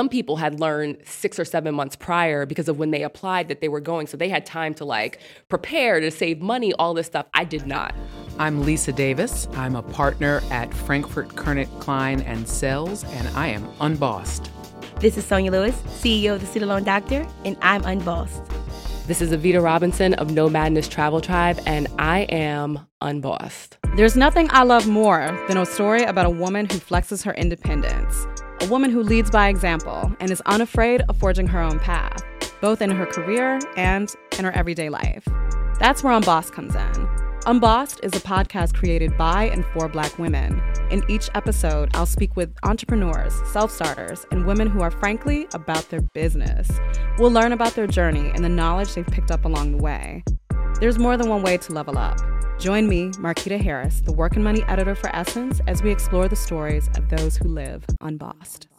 some people had learned six or seven months prior because of when they applied that they were going. So they had time to like prepare to save money, all this stuff. I did not. I'm Lisa Davis. I'm a partner at Frankfurt Kurnit Klein and Selz, and I am unbossed. This is Sonia Lewis, CEO of the Student Loan Doctor, and I'm unbossed. This is Evita Robinson of Nomadness Travel Tribe, and I am unbossed. There's nothing I love more than a story about a woman who flexes her independence, a woman who leads by example and is unafraid of forging her own path, both in her career and in her everyday life. That's where Unbossed comes in. Unbossed is a podcast created by and for Black women. In each episode, I'll speak with entrepreneurs, self starters, and women who are frankly about their business. We'll learn about their journey and the knowledge they've picked up along the way. There's more than one way to level up. Join me, Marquita Harris, the Work and Money editor for Essence, as we explore the stories of those who live unbossed.